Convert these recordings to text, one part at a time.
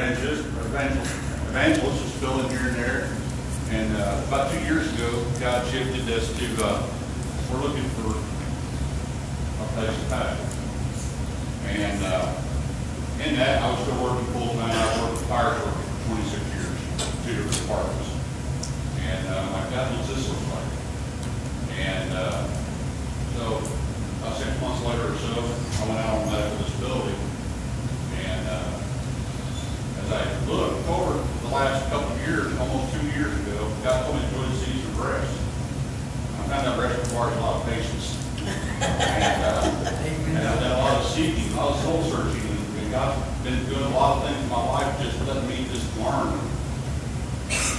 evangelist, evangelist, evangelist is filling here and there. And uh, about two years ago, God shifted us to, uh, we're looking for a place to pastor. And uh, in that, I was still working full-time. I worked fire for 26 years, two different departments. And uh, my God, what's this look like? And uh, so about six months later or so, I went out on medical disability. And uh, as forward the last couple of years, almost two years ago, God told me to do a season of rest. I found out rest requires a lot of patience. And, uh, and I've done a lot of seeking, a lot of soul searching, and God's been doing a lot of things in my life, just letting me just learn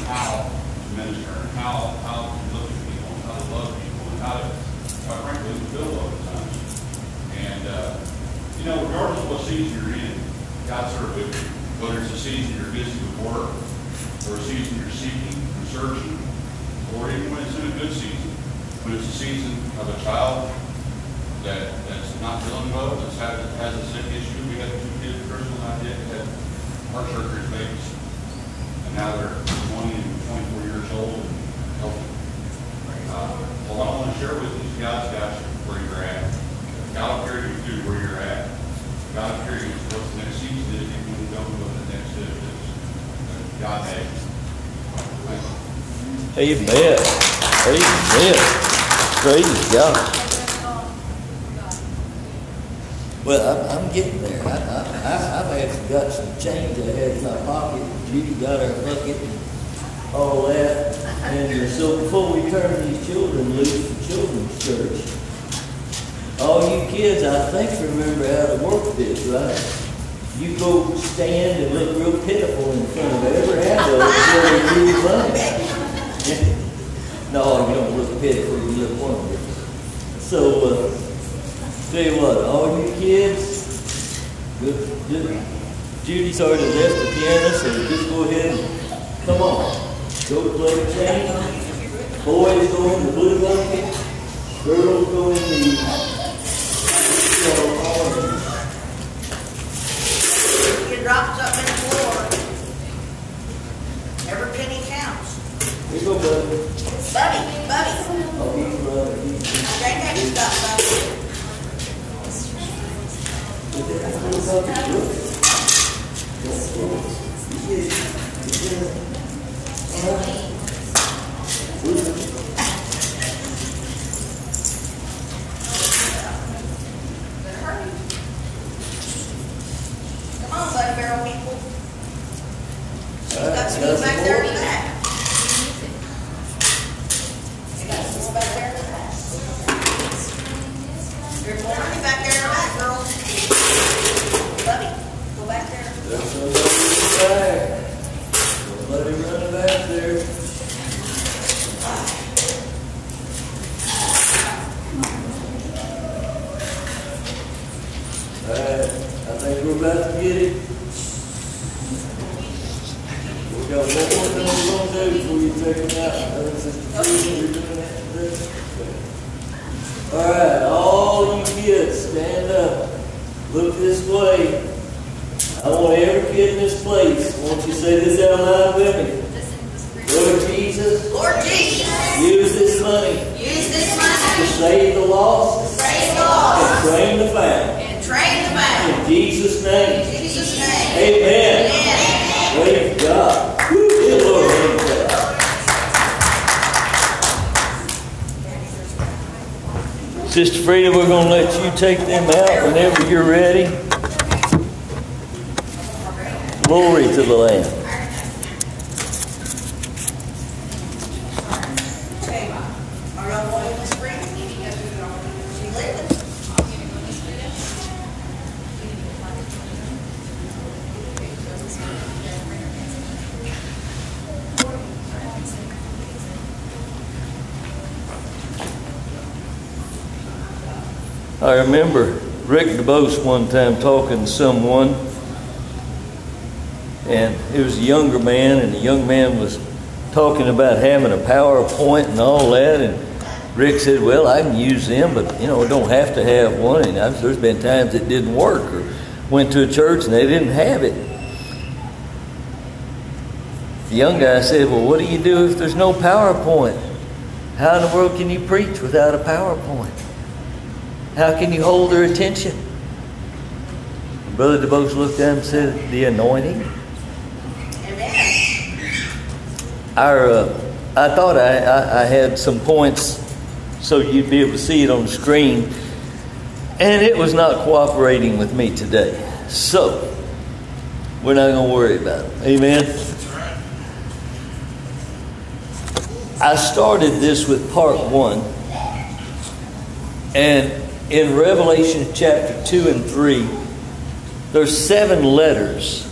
how to minister, and how, how to look at people, and how to love people, and how to, quite frankly, build over times. And, uh, you know, regardless of what season you're in, God's with you. Whether it's a season you're busy with work, or a season you're seeking and searching, or even when it's in a good season, when it's a season of a child that, that's not feeling well, that's had, has a sick issue. We had two kids, and I did, had heart surgery babies. And now they're twenty and twenty-four years old and healthy. Uh, well, I want to share with you, God's got you where you're at. God will carry you through where you're at. God will carry you to what the next season is, even when you don't know what the next step is. God has you. Thank you. Amen. Amen. Praise God. Well, I'm, I'm getting there. I, I, I- I've actually got some change I had in my pocket. Judy got her bucket and all that. And uh, so before we turn these children loose for children's church, all you kids, I think, remember how to work this, right? You go stand and look real pitiful in front of every adult until they you funny. No, you don't look pitiful, you look wonderful. So, uh, tell you what, all you kids, good, good. Judy's already left the piano, so just go ahead and, come on. Go to play the chain. Boys go in the blue blanket, girls go in the yellow orange. You drop something in the floor. Every penny counts. Here you buddy. Buddy, on, buddy, barrel people. She's got some back there in the back. You got some back there in the back. There's more money back there in the back, girl. Buddy, go back there. There's somebody back. Somebody running back there. All right, I think we're about to get it. We got one more thing we're gonna do before you take it out. Other than Sister Susan, you're doing that today? All right, all you kids, stand up. Look this way. I want every kid in this place, I want you to say this out loud with me. Lord Jesus, Lord Jesus, use this money to save the lost praise the Lord and train the found. and train the man. In Jesus' name, In Jesus' name. amen. Amen. Praise God. Woo, good Lord, amen. Sister Frida, we're gonna let you take them out whenever you're ready. Glory to the Lamb. Okay, are y'all wanting this free? She leaving? I remember Rick DeBose one time talking to someone, and it was a younger man, and the young man was talking about having a PowerPoint and all that, and Rick said, "Well, I can use them, but you know, I don't have to have one." And I've, there's been times it didn't work, or went to a church and they didn't have it. The young guy said, Well, what do you do if there's no PowerPoint? How in the world can you preach without a PowerPoint? How can you hold their attention? Brother DeBose looked at him and said, The anointing. Amen. Our, uh, I thought I, I, I had some points so you'd be able to see it on the screen, and it was not cooperating with me today. So, we're not going to worry about it. Amen? I started this with part one, and in Revelation chapter 2 and 3, there's seven letters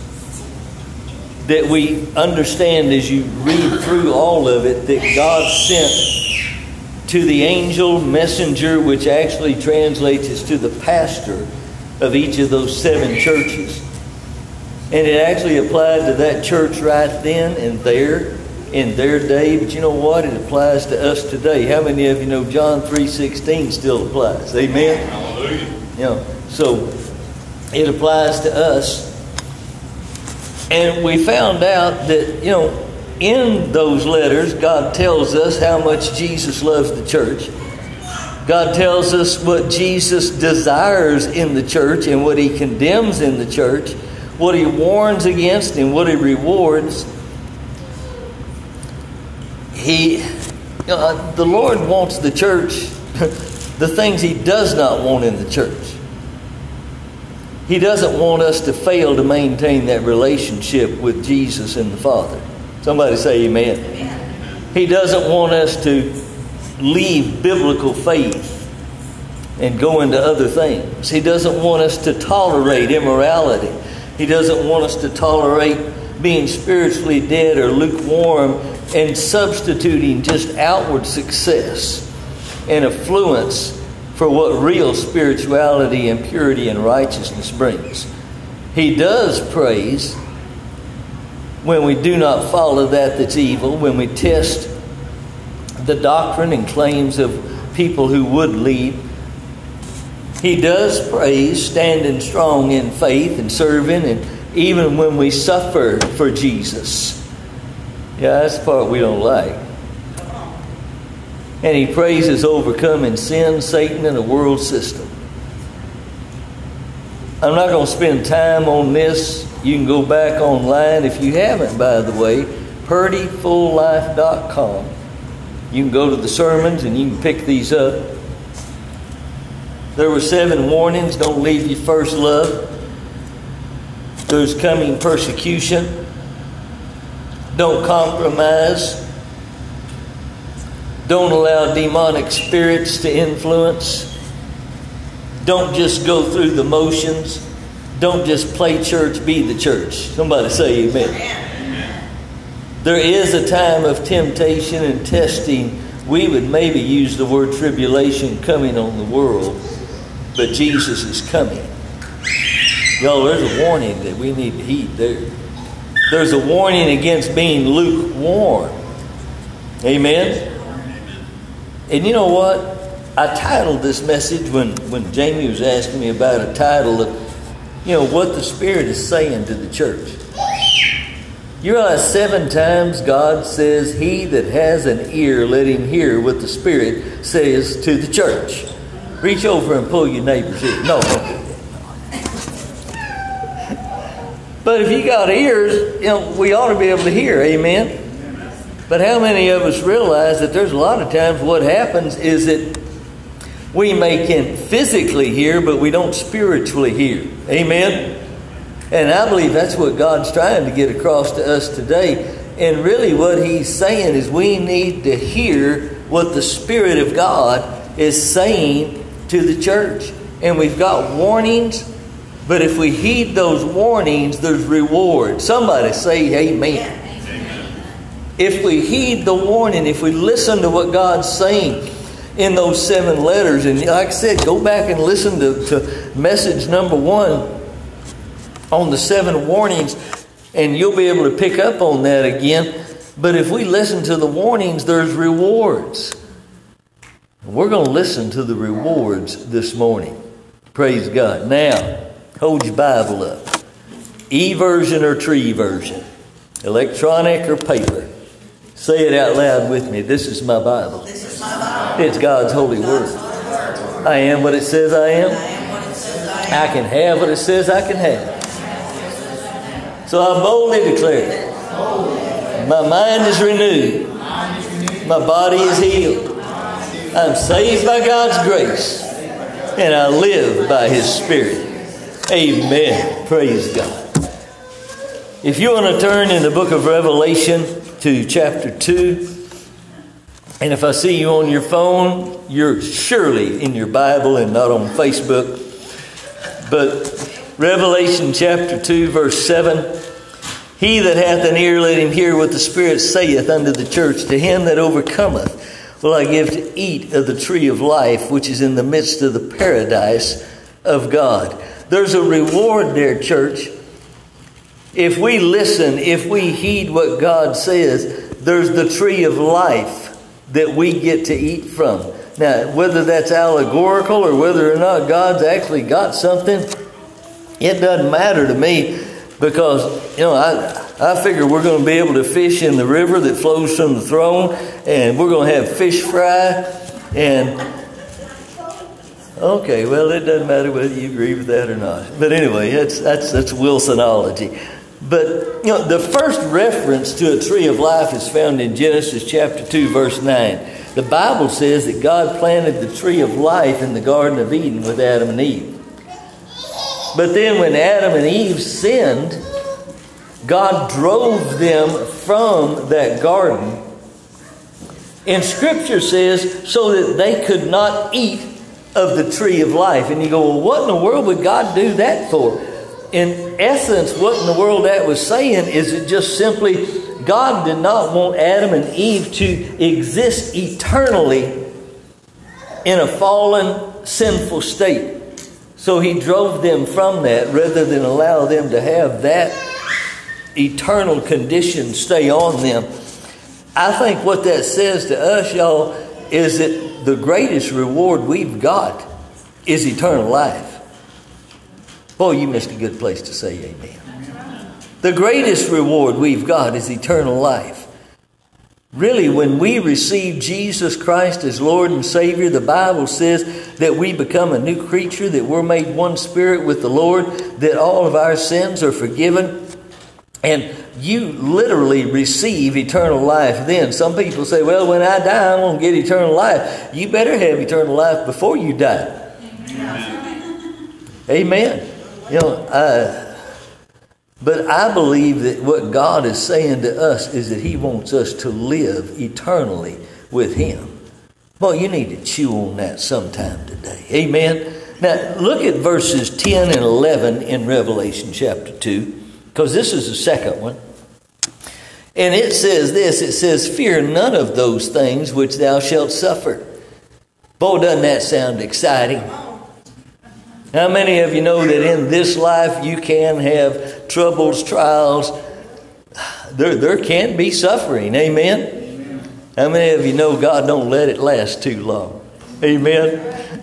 that we understand as you read through all of it that God sent to the angel messenger, which actually translates as to the pastor of each of those seven churches. And it actually applied to that church right then and there in their day, but you know what? It applies to us today. How many of you know John 3.16 still applies? Amen? Hallelujah. Know, so it applies to us. And we found out that, you know, in those letters, God tells us how much Jesus loves the church. God tells us what Jesus desires in the church and what he condemns in the church, what he warns against and what he rewards. He, know, uh, the Lord wants the church, the things he does not want in the church. He doesn't want us to fail to maintain that relationship with Jesus and the Father. Somebody say amen. Amen. He doesn't want us to leave biblical faith and go into other things. He doesn't want us to tolerate immorality. He doesn't want us to tolerate being spiritually dead or lukewarm and substituting just outward success and affluence for what real spirituality and purity and righteousness brings. He does praise when we do not follow that that's evil, when we test the doctrine and claims of people who would lead. He does praise standing strong in faith and serving, and even when we suffer for Jesus. Yeah, that's the part we don't like. And he praises overcoming sin, Satan, and the world system. I'm not going to spend time on this. You can go back online if you haven't, by the way, purdyfulllife.com. You can go to the sermons and you can pick these up. There were seven warnings don't leave your first love. There's coming persecution. Don't compromise. Don't allow demonic spirits to influence. Don't just go through the motions. Don't just play church, be the church. Somebody say amen. There is a time of temptation and testing. We would maybe use the word tribulation coming on the world, but Jesus is coming. Y'all, there's a warning that we need to heed there. There's a warning against being lukewarm. Amen? And you know what? I titled this message when, when Jamie was asking me about a title of, you know, what the Spirit is saying to the church. You realize seven times God says, He that has an ear, let him hear what the Spirit says to the church. Reach over and pull your neighbor's ear. No, don't do that. But if you got ears, you know, we ought to be able to hear. Amen? But how many of us realize that there's a lot of times what happens is that we may can physically hear, but we don't spiritually hear. Amen? And I believe that's what God's trying to get across to us today. And really, what He's saying is we need to hear what the Spirit of God is saying to the church. And we've got warnings, but if we heed those warnings, there's reward. Somebody say, Amen. If we heed the warning, if we listen to what God's saying in those seven letters, and like I said, go back and listen to, to message number one on the seven warnings, and you'll be able to pick up on that again. But if we listen to the warnings, there's rewards. We're going to listen to the rewards this morning. Praise God. Now, hold your Bible up. E version or tree version? electronic or paper. Say it out loud with me. This is my Bible. This is my Bible. It's God's holy God's word. word. I am what it says I I am. am it says I I can have what it says I can have. So I boldly declare it. my mind is renewed, my body is healed. I'm saved by God's grace, and I live by His Spirit. Amen. Praise God. If you want to turn in the book of Revelation to chapter 2, and if I see you on your phone, you're surely in your Bible and not on Facebook. But Revelation chapter 2, verse 7 He that hath an ear, let him hear what the Spirit saith unto the church. To him that overcometh will I give to eat of the tree of life, which is in the midst of the paradise of God. There's a reward there, church. If we listen, if we heed what God says, there's the tree of life that we get to eat from. Now, whether that's allegorical or whether or not God's actually got something, it doesn't matter to me because, you know, I, I figure we're going to be able to fish in the river that flows from the throne and we're going to have fish fry and Okay, well, it doesn't matter whether you agree with that or not. But anyway, that's that's that's Wilsonology. But you know, the first reference to a tree of life is found in Genesis chapter two, verse nine. The Bible says that God planted the tree of life in the Garden of Eden with Adam and Eve. But then, when Adam and Eve sinned, God drove them from that garden. And Scripture says so that they could not eat of the tree of life. And you go, well, what in the world would God do that for? In essence, what in the world that was saying is it just simply God did not want Adam and Eve to exist eternally in a fallen, sinful state. So he drove them from that rather than allow them to have that eternal condition stay on them. I think what that says to us, y'all, is that the greatest reward we've got is eternal life. Boy, you missed a good place to say amen. The greatest reward we've got is eternal life. Really, when we receive Jesus Christ as Lord and Savior, the Bible says that we become a new creature, that we're made one spirit with the Lord, that all of our sins are forgiven. And you literally receive eternal life then. Some people say, well, when I die, I'm going to get eternal life. You better have eternal life before you die. Amen. You know, uh, but I believe that what God is saying to us is that He wants us to live eternally with Him. Well, you need to chew on that sometime today. Amen. Now, look at verses 10 and 11 in Revelation chapter 2, because this is the second one. And it says this it says, Fear none of those things which thou shalt suffer. Boy, doesn't that sound exciting? How many of you know that in this life you can have troubles, trials? There, there can be suffering. Amen? How many of you know God don't let it last too long? Amen?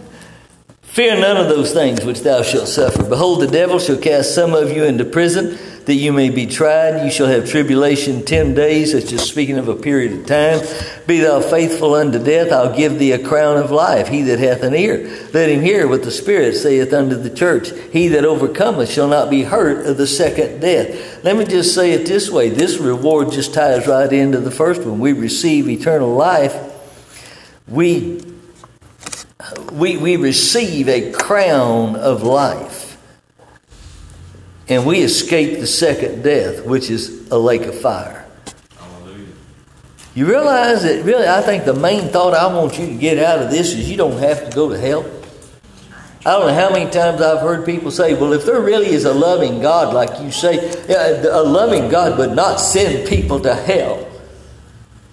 Fear none of those things which thou shalt suffer. Behold, the devil shall cast some of you into prison that you may be tried. You shall have tribulation ten days. That's just speaking of a period of time. Be thou faithful unto death. I'll give thee a crown of life. He that hath an ear, let him hear what the Spirit saith unto the church. He that overcometh shall not be hurt of the second death. Let me just say it this way this reward just ties right into the first one. We receive eternal life. We we, we receive a crown of life. And we escape the second death, which is a lake of fire. Hallelujah. You realize that, really, I think the main thought I want you to get out of this is you don't have to go to hell. I don't know how many times I've heard people say, well, if there really is a loving God, like you say, a loving God would not send people to hell.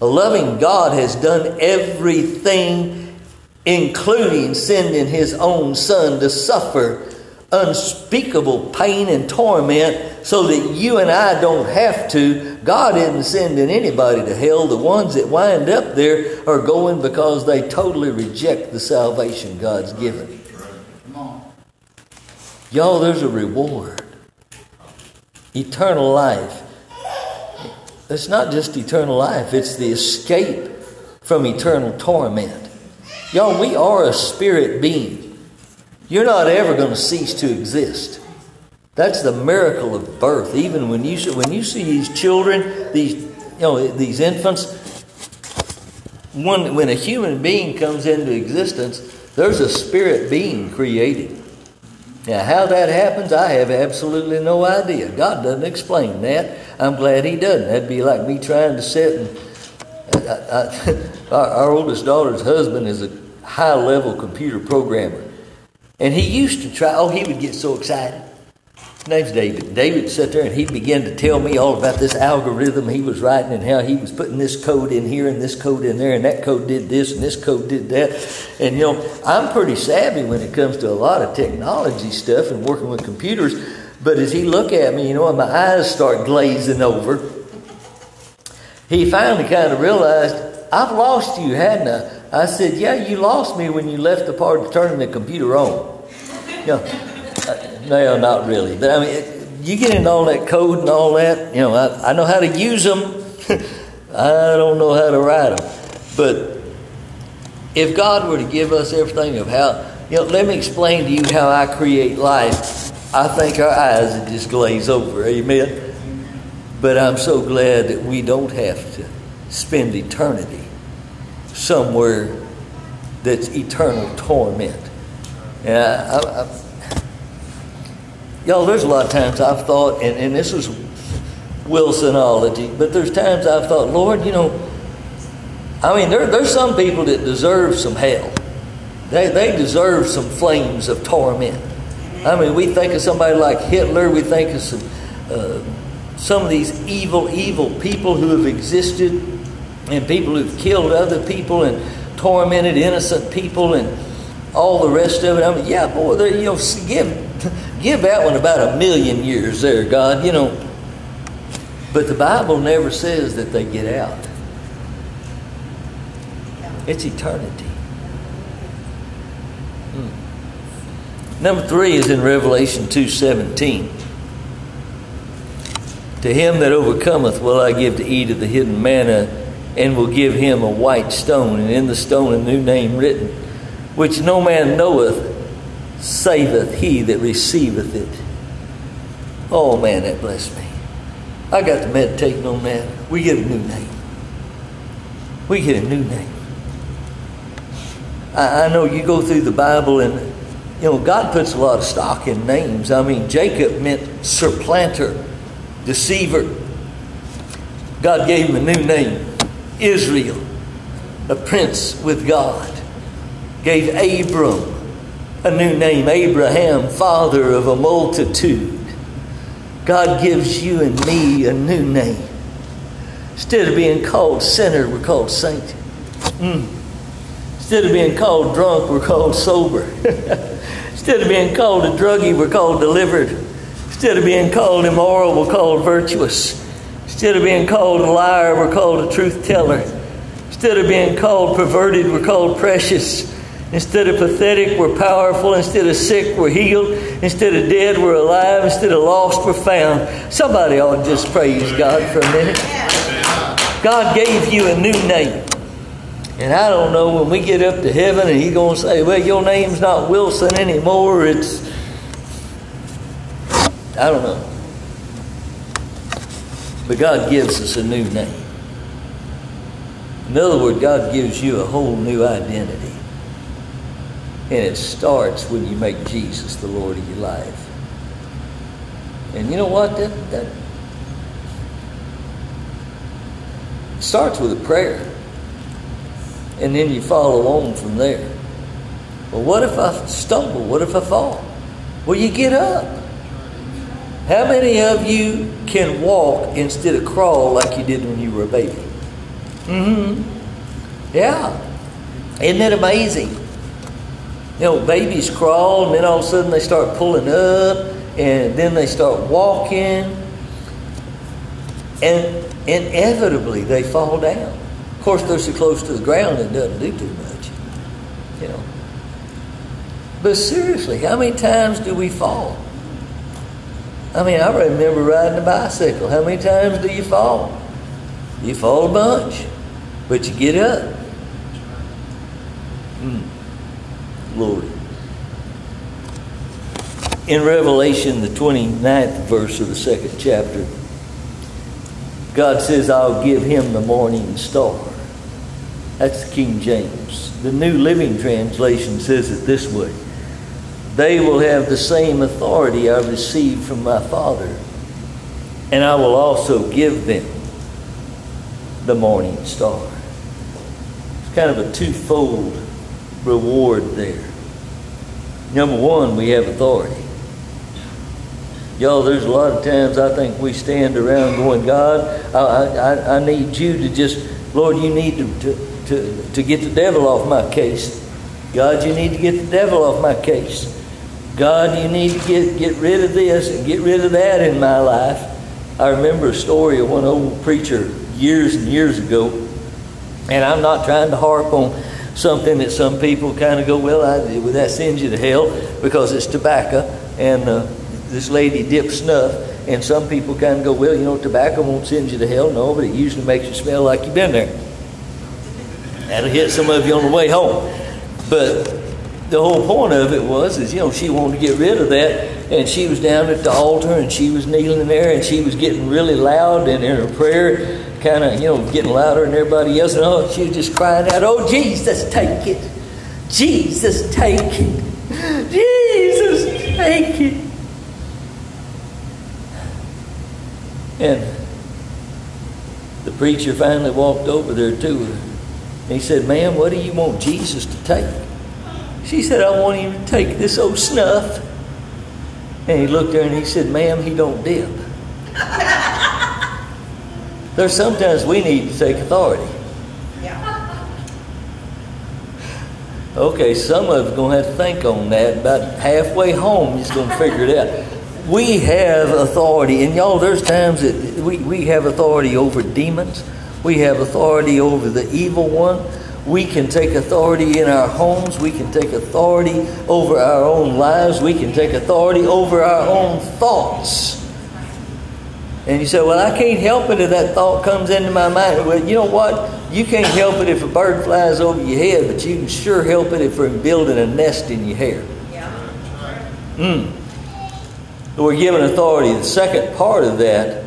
A loving God has done everything, including sending his own son to suffer unspeakable pain and torment so that you and I don't have to. God isn't sending anybody to hell. The ones that wind up there are going because they totally reject the salvation God's given. Y'all, there's a reward eternal life. it's not just eternal life, it's the escape from eternal torment. Y'all, we are a spirit being. You're not ever going to cease to exist. That's the miracle of birth. Even when you when you see these children, these you know these infants, when when a human being comes into existence, there's a spirit being created. Now, how that happens, I have absolutely no idea. God doesn't explain that. I'm glad He doesn't. That'd be like me trying to sit and. I, I, our, our oldest daughter's husband is a high level computer programmer. And he used to try, oh, he would get so excited. His name's David. David sat there and he'd begin to tell me all about this algorithm he was writing and how he was putting this code in here and this code in there and that code did this and this code did that. And you know, I'm pretty savvy when it comes to a lot of technology stuff and working with computers. But as he look at me, you know, and my eyes start glazing over, he finally kind of realized, I've lost you, hadn't I? I said, Yeah, you lost me when you left the part of turning the computer on. You know, uh, no, not really. But I mean, you get into all that code and all that, you know, I, I know how to use them. I don't know how to write them. But if God were to give us everything of how, you know, let me explain to you how I create life. I think our eyes would just glaze over. Amen. But I'm so glad that we don't have to spend eternity somewhere that's eternal torment. I, I, I, y'all, there's a lot of times I've thought, and, and this is Wilsonology, but there's times I've thought, Lord, you know, I mean, there, there's some people that deserve some hell. They, they deserve some flames of torment. I mean, we think of somebody like Hitler, we think of some. Uh, some of these evil, evil people who have existed and people who've killed other people and tormented innocent people and all the rest of it. I mean, yeah, boy, you know, give, give that one about a million years there, God, you know. But the Bible never says that they get out. It's eternity. Hmm. Number three is in Revelation 2.17. To him that overcometh will I give to eat of the hidden manna, and will give him a white stone, and in the stone a new name written, which no man knoweth, saveth he that receiveth it. Oh man, that blessed me. I got to meditate on that. We get a new name. We get a new name. I, I know you go through the Bible and you know God puts a lot of stock in names. I mean Jacob meant supplanter deceiver. God gave him a new name Israel, a prince with God. Gave Abram a new name Abraham, father of a multitude. God gives you and me a new name. Instead of being called sinner, we're called saint. Mm. Instead of being called drunk, we're called sober. Instead of being called a druggie, we're called delivered. Instead of being called immoral, we're called virtuous. Instead of being called a liar, we're called a truth teller. Instead of being called perverted, we're called precious. Instead of pathetic, we're powerful. Instead of sick, we're healed. Instead of dead, we're alive. Instead of lost, we're found. Somebody ought to just praise God for a minute. God gave you a new name. And I don't know when we get up to heaven and He's going to say, Well, your name's not Wilson anymore. It's I don't know. But God gives us a new name. In other words, God gives you a whole new identity. And it starts when you make Jesus the Lord of your life. And you know what? That, that starts with a prayer. And then you follow on from there. Well, what if I stumble? What if I fall? Well, you get up. How many of you can walk instead of crawl like you did when you were a baby? Mm-hmm. Yeah. Isn't that amazing? You know, babies crawl and then all of a sudden they start pulling up and then they start walking and inevitably they fall down. Of course, they're so close to the ground it doesn't do too much. You know. But seriously, how many times do we fall? I mean, I remember riding a bicycle. How many times do you fall? You fall a bunch, but you get up. Hmm. Lord. In Revelation, the 29th verse of the second chapter, God says, I'll give him the morning star. That's the King James. The New Living Translation says it this way They will have the same authority I received from my Father, and I will also give them the morning star. It's kind of a twofold reward there. Number one, we have authority. Y'all, there's a lot of times I think we stand around going, God, I, I, I need you to just, Lord, you need to, to, to, to get the devil off my case. God, you need to get the devil off my case. God, you need to get, get rid of this and get rid of that in my life. I remember a story of one old preacher years and years ago, and I'm not trying to harp on something that some people kind of go, well, I, well, that sends you to hell because it's tobacco, and uh, this lady dips snuff, and some people kind of go, well, you know, tobacco won't send you to hell. No, but it usually makes you smell like you've been there. That'll hit some of you on the way home. But the whole point of it was, is, you know, she wanted to get rid of that, and she was down at the altar, and she was kneeling there, and she was getting really loud, in her prayer, kind of, you know, getting louder than everybody else, and oh, she was just crying out, oh, Jesus, take it. Jesus, take it. Jesus, take it. And the preacher finally walked over there to her. And he said, Ma'am, what do you want Jesus to take? She said, I want him to take this old snuff. And he looked at her and he said, Ma'am, he don't dip. There's sometimes we need to take authority. Yeah. Okay, some of us are going to have to think on that. About halfway home, you're going to figure it out. We have authority, and y'all, there's times that we, we have authority over demons. We have authority over the evil one. We can take authority in our homes. We can take authority over our own lives. We can take authority over our own thoughts. And you say, Well, I can't help it if that thought comes into my mind. Well, you know what? You can't help it if a bird flies over your head, but you can sure help it if we're building a nest in your hair. Yeah. Mm. We're given authority. The second part of that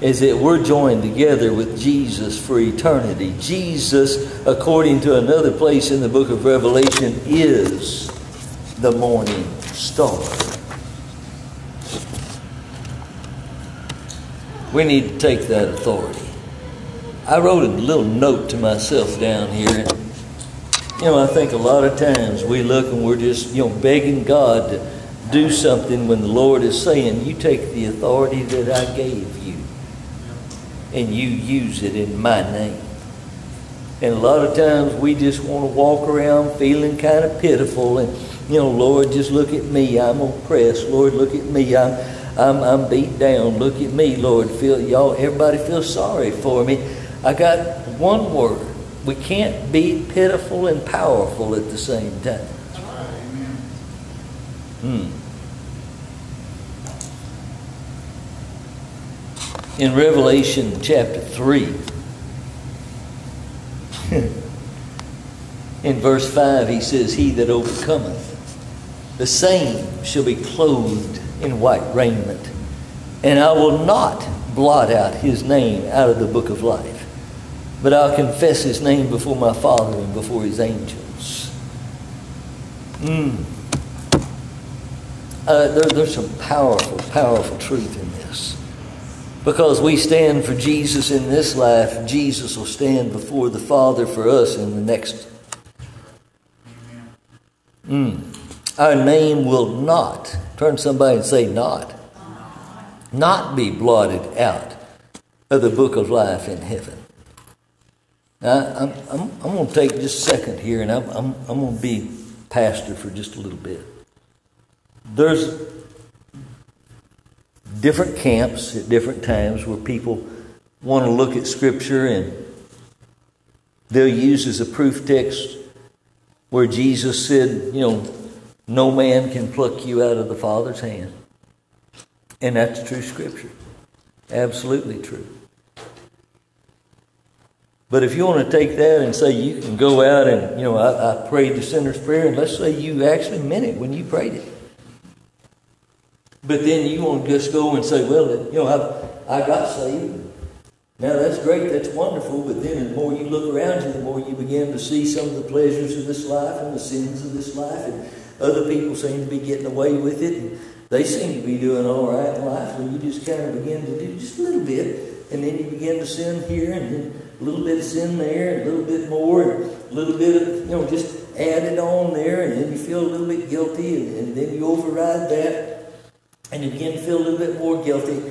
is that we're joined together with Jesus for eternity. Jesus, according to another place in the book of Revelation, is the morning star. We need to take that authority. I wrote a little note to myself down here. You know, I think a lot of times we look and we're just, you know, begging God to do something when the Lord is saying, You take the authority that I gave you and you use it in my name. And a lot of times we just want to walk around feeling kind of pitiful and, you know, Lord, just look at me. I'm oppressed. Lord, look at me. I'm, I'm, I'm beat down. Look at me, Lord. Feel y'all. Everybody feels sorry for me. I got one word. We can't be pitiful and powerful at the same time. Amen. Hmm. In Revelation chapter 3, in verse 5, he says, He that overcometh, the same shall be clothed in white raiment, and I will not blot out his name out of the book of life, but I'll confess his name before my Father and before his angels. Mm. Uh, there, there's some powerful, powerful truth in this. Because we stand for Jesus in this life, Jesus will stand before the Father for us in the next. Mm. Our name will not, turn somebody and say, not, not be blotted out of the book of life in heaven. Now, I'm, I'm, I'm going to take just a second here and I'm, I'm, I'm going to be pastor for just a little bit. There's different camps at different times where people want to look at Scripture and they'll use as a proof text where Jesus said, you know, no man can pluck you out of the Father's hand. And that's true Scripture. Absolutely true. But if you want to take that and say you can go out and, you know, I, I prayed the sinner's prayer, and let's say you actually meant it when you prayed it. But then you want to just go and say, well, you know, I've, I got saved. Now that's great, that's wonderful, but then the more you look around you, the more you begin to see some of the pleasures of this life and the sins of this life, and other people seem to be getting away with it, and they seem to be doing all right in life, and you just kind of begin to do just a little bit, and then you begin to sin here, and then a little bit of sin there, and a little bit more, and a little bit of, you know, just add it on there, and then you feel a little bit guilty, and, and then you override that, and you begin to feel a little bit more guilty.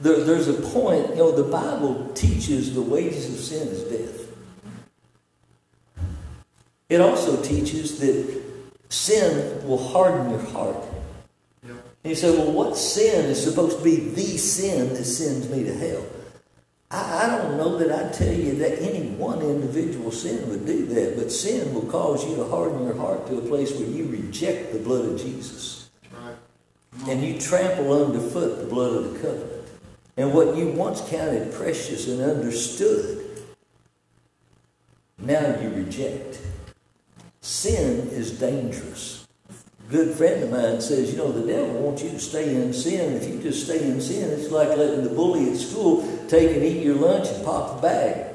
There, there's a point, you know, the Bible teaches the wages of sin is death. It also teaches that sin will harden your heart. Yep. And you say, well, what sin is supposed to be the sin that sends me to hell? I, I don't know that I'd tell you that any one individual sin would do that, but sin will cause you to harden your heart to a place where you reject the blood of Jesus. And you trample underfoot the blood of the covenant. And what you once counted precious and understood, now you reject. Sin is dangerous. A good friend of mine says, you know, the devil wants you to stay in sin. If you just stay in sin, it's like letting the bully at school take and eat your lunch and pop the bag.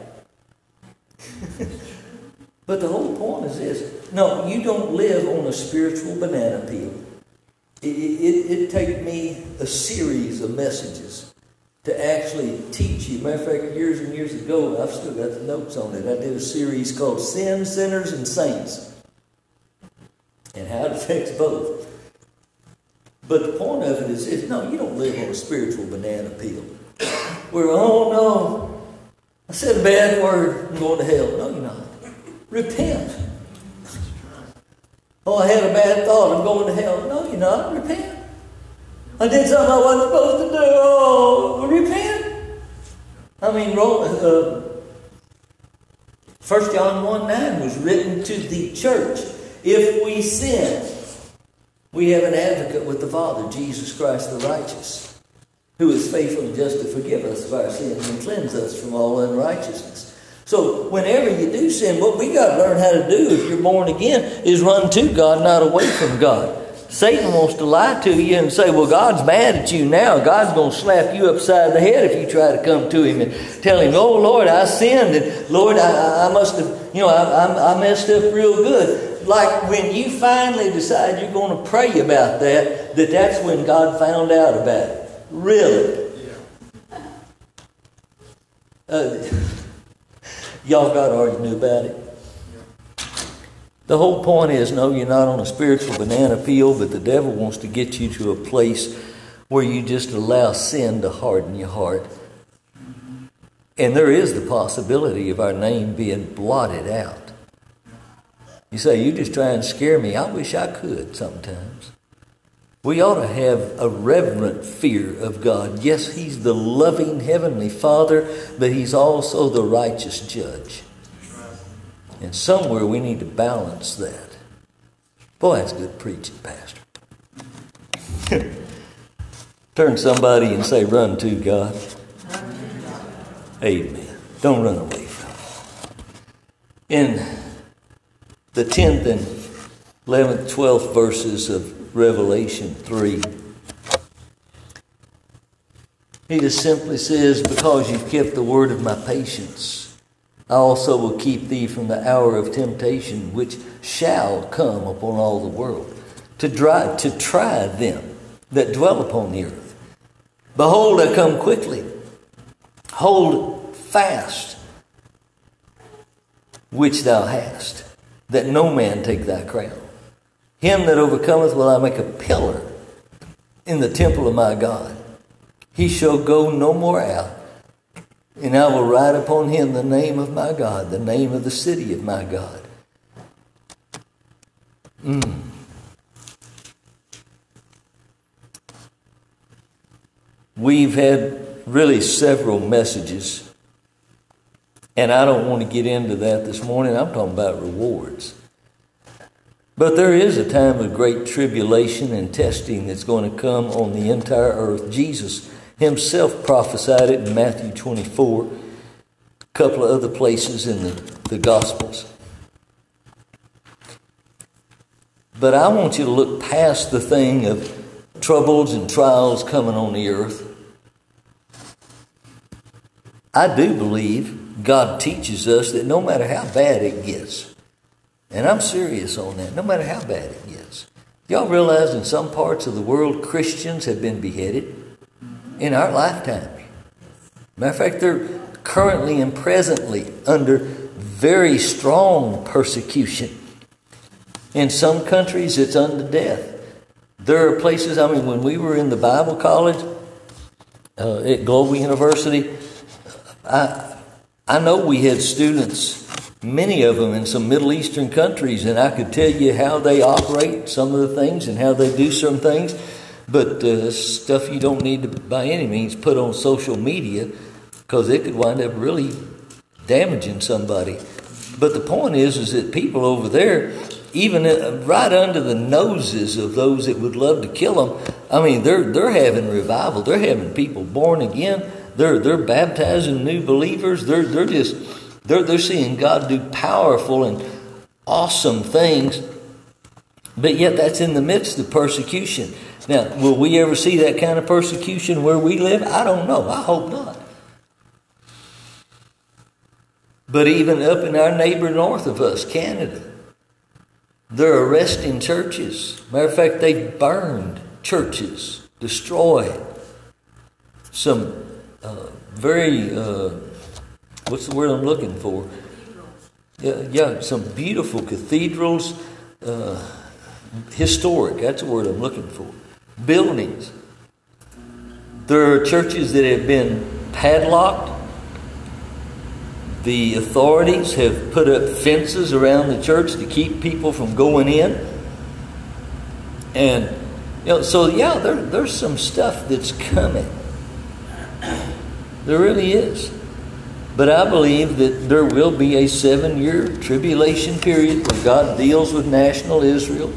but the whole point is this no, you don't live on a spiritual banana peel. It, it, it take me a series of messages to actually teach you. Matter of fact, years and years ago, I've still got the notes on it. I did a series called Sin, Sinners, and Saints and how it affects both. But the point of it is no, you don't live on a spiritual banana peel. Where, oh no, I said a bad word, I'm going to hell. No, you're not. Repent. Oh, I had a bad thought, I'm going to hell. No, you're not. Repent. I did something I wasn't supposed to do. Oh, repent. I mean, uh, 1 John 1 9 was written to the church. If we sin, we have an advocate with the Father, Jesus Christ the righteous, who is faithful and just to forgive us of our sins and cleanse us from all unrighteousness. So, whenever you do sin, what we got to learn how to do if you're born again is run to God, not away from God. Satan wants to lie to you and say, well, God's mad at you now. God's going to slap you upside the head if you try to come to him and tell him, oh, Lord, I sinned. And Lord, I, I must have, you know, I, I messed up real good. Like when you finally decide you're going to pray about that, that that's when God found out about it. Really? Uh, y'all got already knew about it. The whole point is no, you're not on a spiritual banana peel, but the devil wants to get you to a place where you just allow sin to harden your heart. And there is the possibility of our name being blotted out. You say, You just try and scare me. I wish I could sometimes. We ought to have a reverent fear of God. Yes, He's the loving Heavenly Father, but He's also the righteous judge. And somewhere we need to balance that. Boy, that's good preaching, Pastor. Turn somebody and say, Run to God. Amen. Don't run away from it. In the 10th and 11th, 12th verses of Revelation 3, he just simply says, Because you've kept the word of my patience. I also will keep thee from the hour of temptation which shall come upon all the world, to, dry, to try them that dwell upon the earth. Behold, I come quickly. Hold fast which thou hast, that no man take thy crown. Him that overcometh will I make a pillar in the temple of my God. He shall go no more out and I will write upon him the name of my God, the name of the city of my God. Mm. We've had really several messages, and I don't want to get into that this morning. I'm talking about rewards. But there is a time of great tribulation and testing that's going to come on the entire earth. Jesus himself prophesied it in Matthew 24. a couple of other places in the, the Gospels. But I want you to look past the thing of troubles and trials coming on the earth. I do believe God teaches us that no matter how bad it gets, and I'm serious on that, no matter how bad it gets. Y'all realize in some parts of the world Christians have been beheaded in our lifetime. Matter of fact, they're currently and presently under very strong persecution. In some countries, it's unto death. There are places, I mean, when we were in the Bible college uh, at Global University, I, I know we had students, many of them in some Middle Eastern countries, and I could tell you how they operate some of the things and how they do some things, but uh, stuff you don't need to, by any means, put on social media because it could wind up really damaging somebody. But the point is, is that people over there, even uh, right under the noses of those that would love to kill them, I mean, they're they're having revival. They're having people born again. They're they're baptizing new believers. They're they're just they're they're seeing God do powerful and awesome things. But yet that's in the midst of persecution. Now, will we ever see that kind of persecution where we live? I don't know. I hope not. But even up in our neighbor north of us, Canada, they're arresting churches. Matter of fact, they've burned churches, destroyed some uh, very, uh, what's the word I'm looking for? Yeah, yeah some beautiful cathedrals, uh, historic, that's the word I'm looking for. Buildings. There are churches that have been padlocked. The authorities have put up fences around the church to keep people from going in. And, you know, so yeah, there, there's some stuff that's coming. There really is. But I believe that there will be a seven year tribulation period where God deals with national Israel.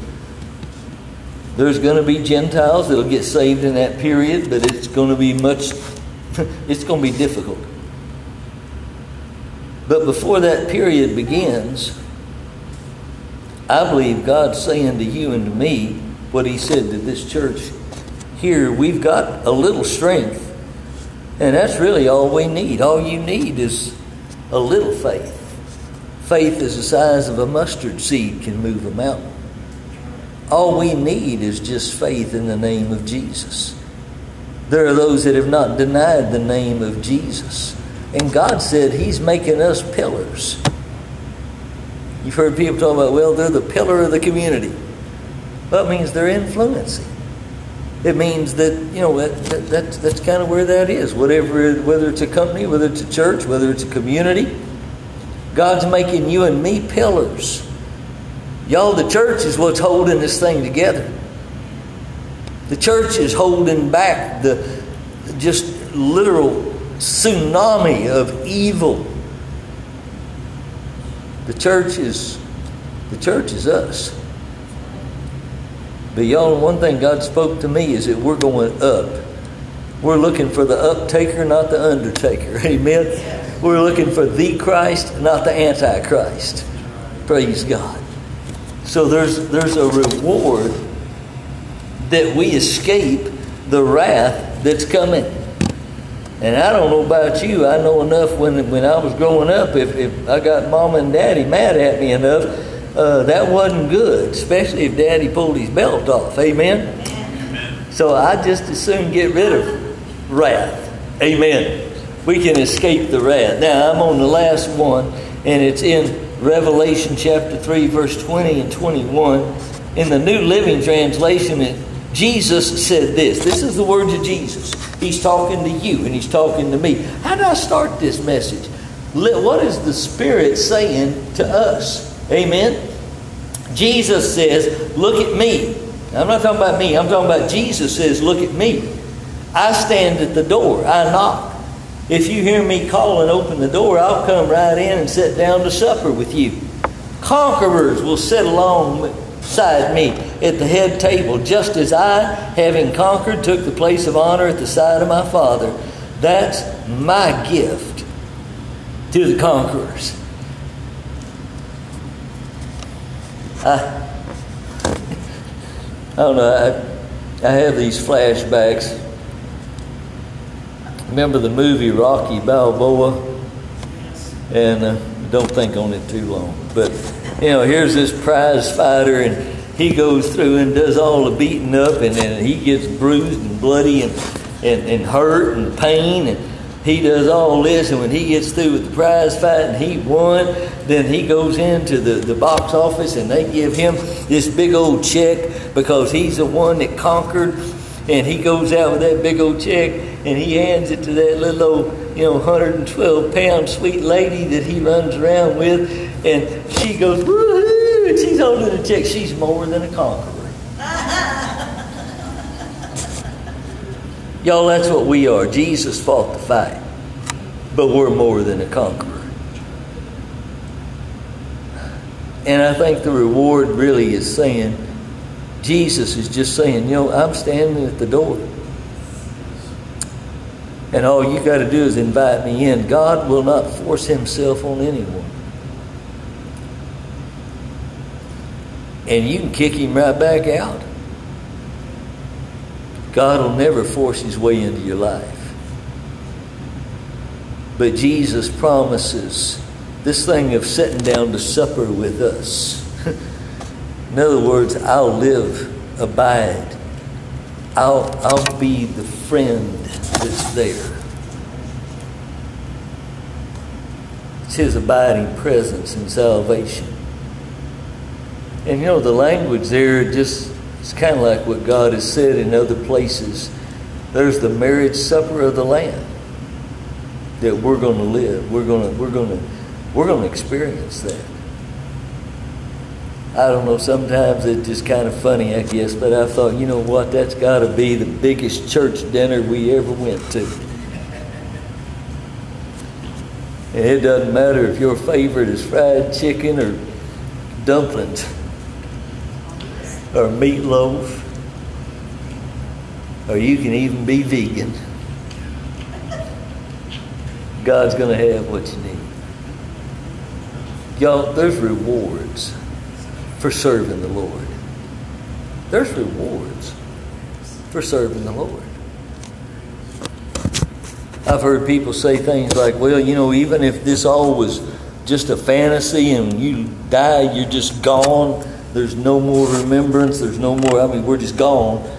There's going to be Gentiles that'll get saved in that period, but it's going to be much, it's going to be difficult. But before that period begins, I believe God's saying to you and to me what He said to this church here. We've got a little strength, and that's really all we need. All you need is a little faith. Faith is the size of a mustard seed can move a mountain. All we need is just faith in the name of Jesus. There are those that have not denied the name of Jesus. And God said He's making us pillars. You've heard people talk about, well, they're the pillar of the community. That means they're influencing. It means that, you know, that, that, that's, that's kind of where that is. Whatever, whether it's a company, whether it's a church, whether it's a community, God's making you and me pillars. Y'all, the church is what's holding this thing together. The church is holding back the just literal tsunami of evil. The church is the church is us. But y'all, one thing God spoke to me is that we're going up. We're looking for the uptaker, not the undertaker. Amen. We're looking for the Christ, not the Antichrist. Praise God. So there's there's a reward that we escape the wrath that's coming. And I don't know about you, I know enough when when I was growing up, if, if I got mom and daddy mad at me enough, uh, that wasn't good, especially if daddy pulled his belt off. Amen? Amen? So I just as soon get rid of wrath. Amen. We can escape the wrath. Now I'm on the last one, and it's in Revelation chapter 3, verse 20 and 21. In the New Living Translation, Jesus said this. This is the words of Jesus. He's talking to you and he's talking to me. How do I start this message? What is the Spirit saying to us? Amen. Jesus says, Look at me. I'm not talking about me, I'm talking about Jesus says, Look at me. I stand at the door, I knock. If you hear me call and open the door, I'll come right in and sit down to supper with you. Conquerors will sit alongside me at the head table, just as I, having conquered, took the place of honor at the side of my Father. That's my gift to the conquerors. I, I don't know, I, I have these flashbacks. Remember the movie Rocky Balboa? And uh, don't think on it too long. But, you know, here's this prize fighter, and he goes through and does all the beating up, and then he gets bruised and bloody and, and, and hurt and pain. And, he does all this, and when he gets through with the prize fight and he won, then he goes into the, the box office and they give him this big old check because he's the one that conquered. And he goes out with that big old check and he hands it to that little old, you know, 112 pound sweet lady that he runs around with. And she goes, woohoo! And she's holding the check. She's more than a conqueror. Y'all, that's what we are. Jesus fought the fight, but we're more than a conqueror. And I think the reward really is saying, Jesus is just saying, you know, I'm standing at the door. And all you got to do is invite me in. God will not force himself on anyone. And you can kick him right back out. God will never force his way into your life. But Jesus promises this thing of sitting down to supper with us. In other words, I'll live, abide. I'll, I'll be the friend that's there. It's His abiding presence in salvation. And you know, the language there just it's kind of like what God has said in other places. There's the marriage supper of the Lamb that we're going to live. We're going to we're going to we're going to experience that. I don't know. Sometimes it's just kind of funny, I guess. But I thought, you know what? That's got to be the biggest church dinner we ever went to. And it doesn't matter if your favorite is fried chicken or dumplings or meatloaf, or you can even be vegan. God's going to have what you need. Y'all, there's rewards for serving the Lord. There's rewards for serving the Lord. I've heard people say things like, well, you know, even if this all was just a fantasy and you die, you're just gone there's no more remembrance. There's no more, I mean, we're just gone.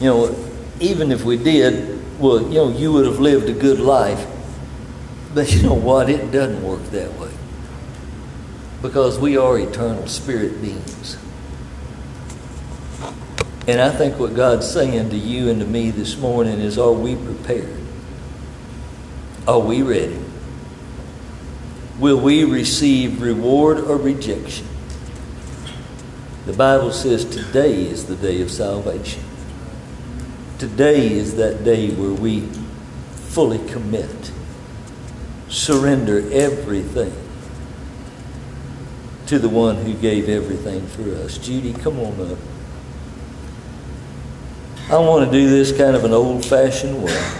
You know, even if we did, well, you know, you would have lived a good life. But you know what? It doesn't work that way. Because we are eternal spirit beings. And I think what God's saying to you and to me this morning is are we prepared? Are we ready? Will we receive reward or rejection? The Bible says today is the day of salvation. Today is that day where we fully commit, surrender everything to the one who gave everything for us. Judy, come on up. I want to do this kind of an old fashioned way.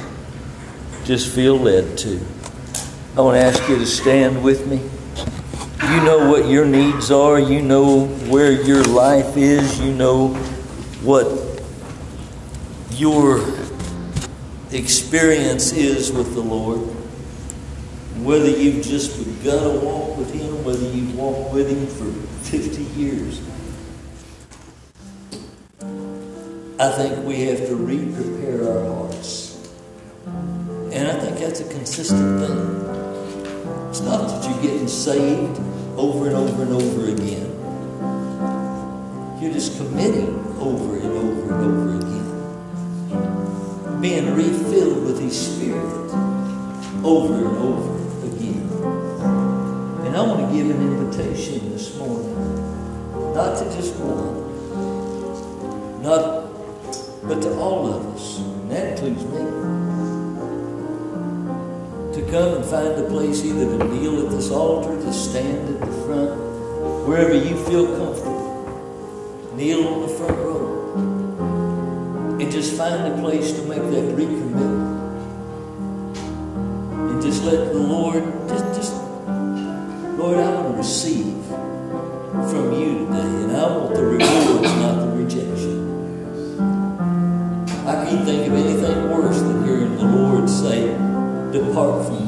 Just feel led to. I want to ask you to stand with me. You know what your needs are. You know where your life is. You know what your experience is with the Lord. Whether you've just begun to walk with Him, whether you've walked with Him for 50 years. I think we have to re prepare our hearts. And I think that's a consistent thing. It's not that you're getting saved over and over and over again. You're just committing over and over and over again. Being refilled with His Spirit over and over again. And I want to give an invitation this morning, not to just one, not, but to all of us, and that includes me come and find a place either to kneel at this altar, to stand at the front, wherever you feel comfortable. Kneel on the front row. And just find a place to make that recommitment. And just let the Lord, just, just, Lord, I want to receive Depart from me,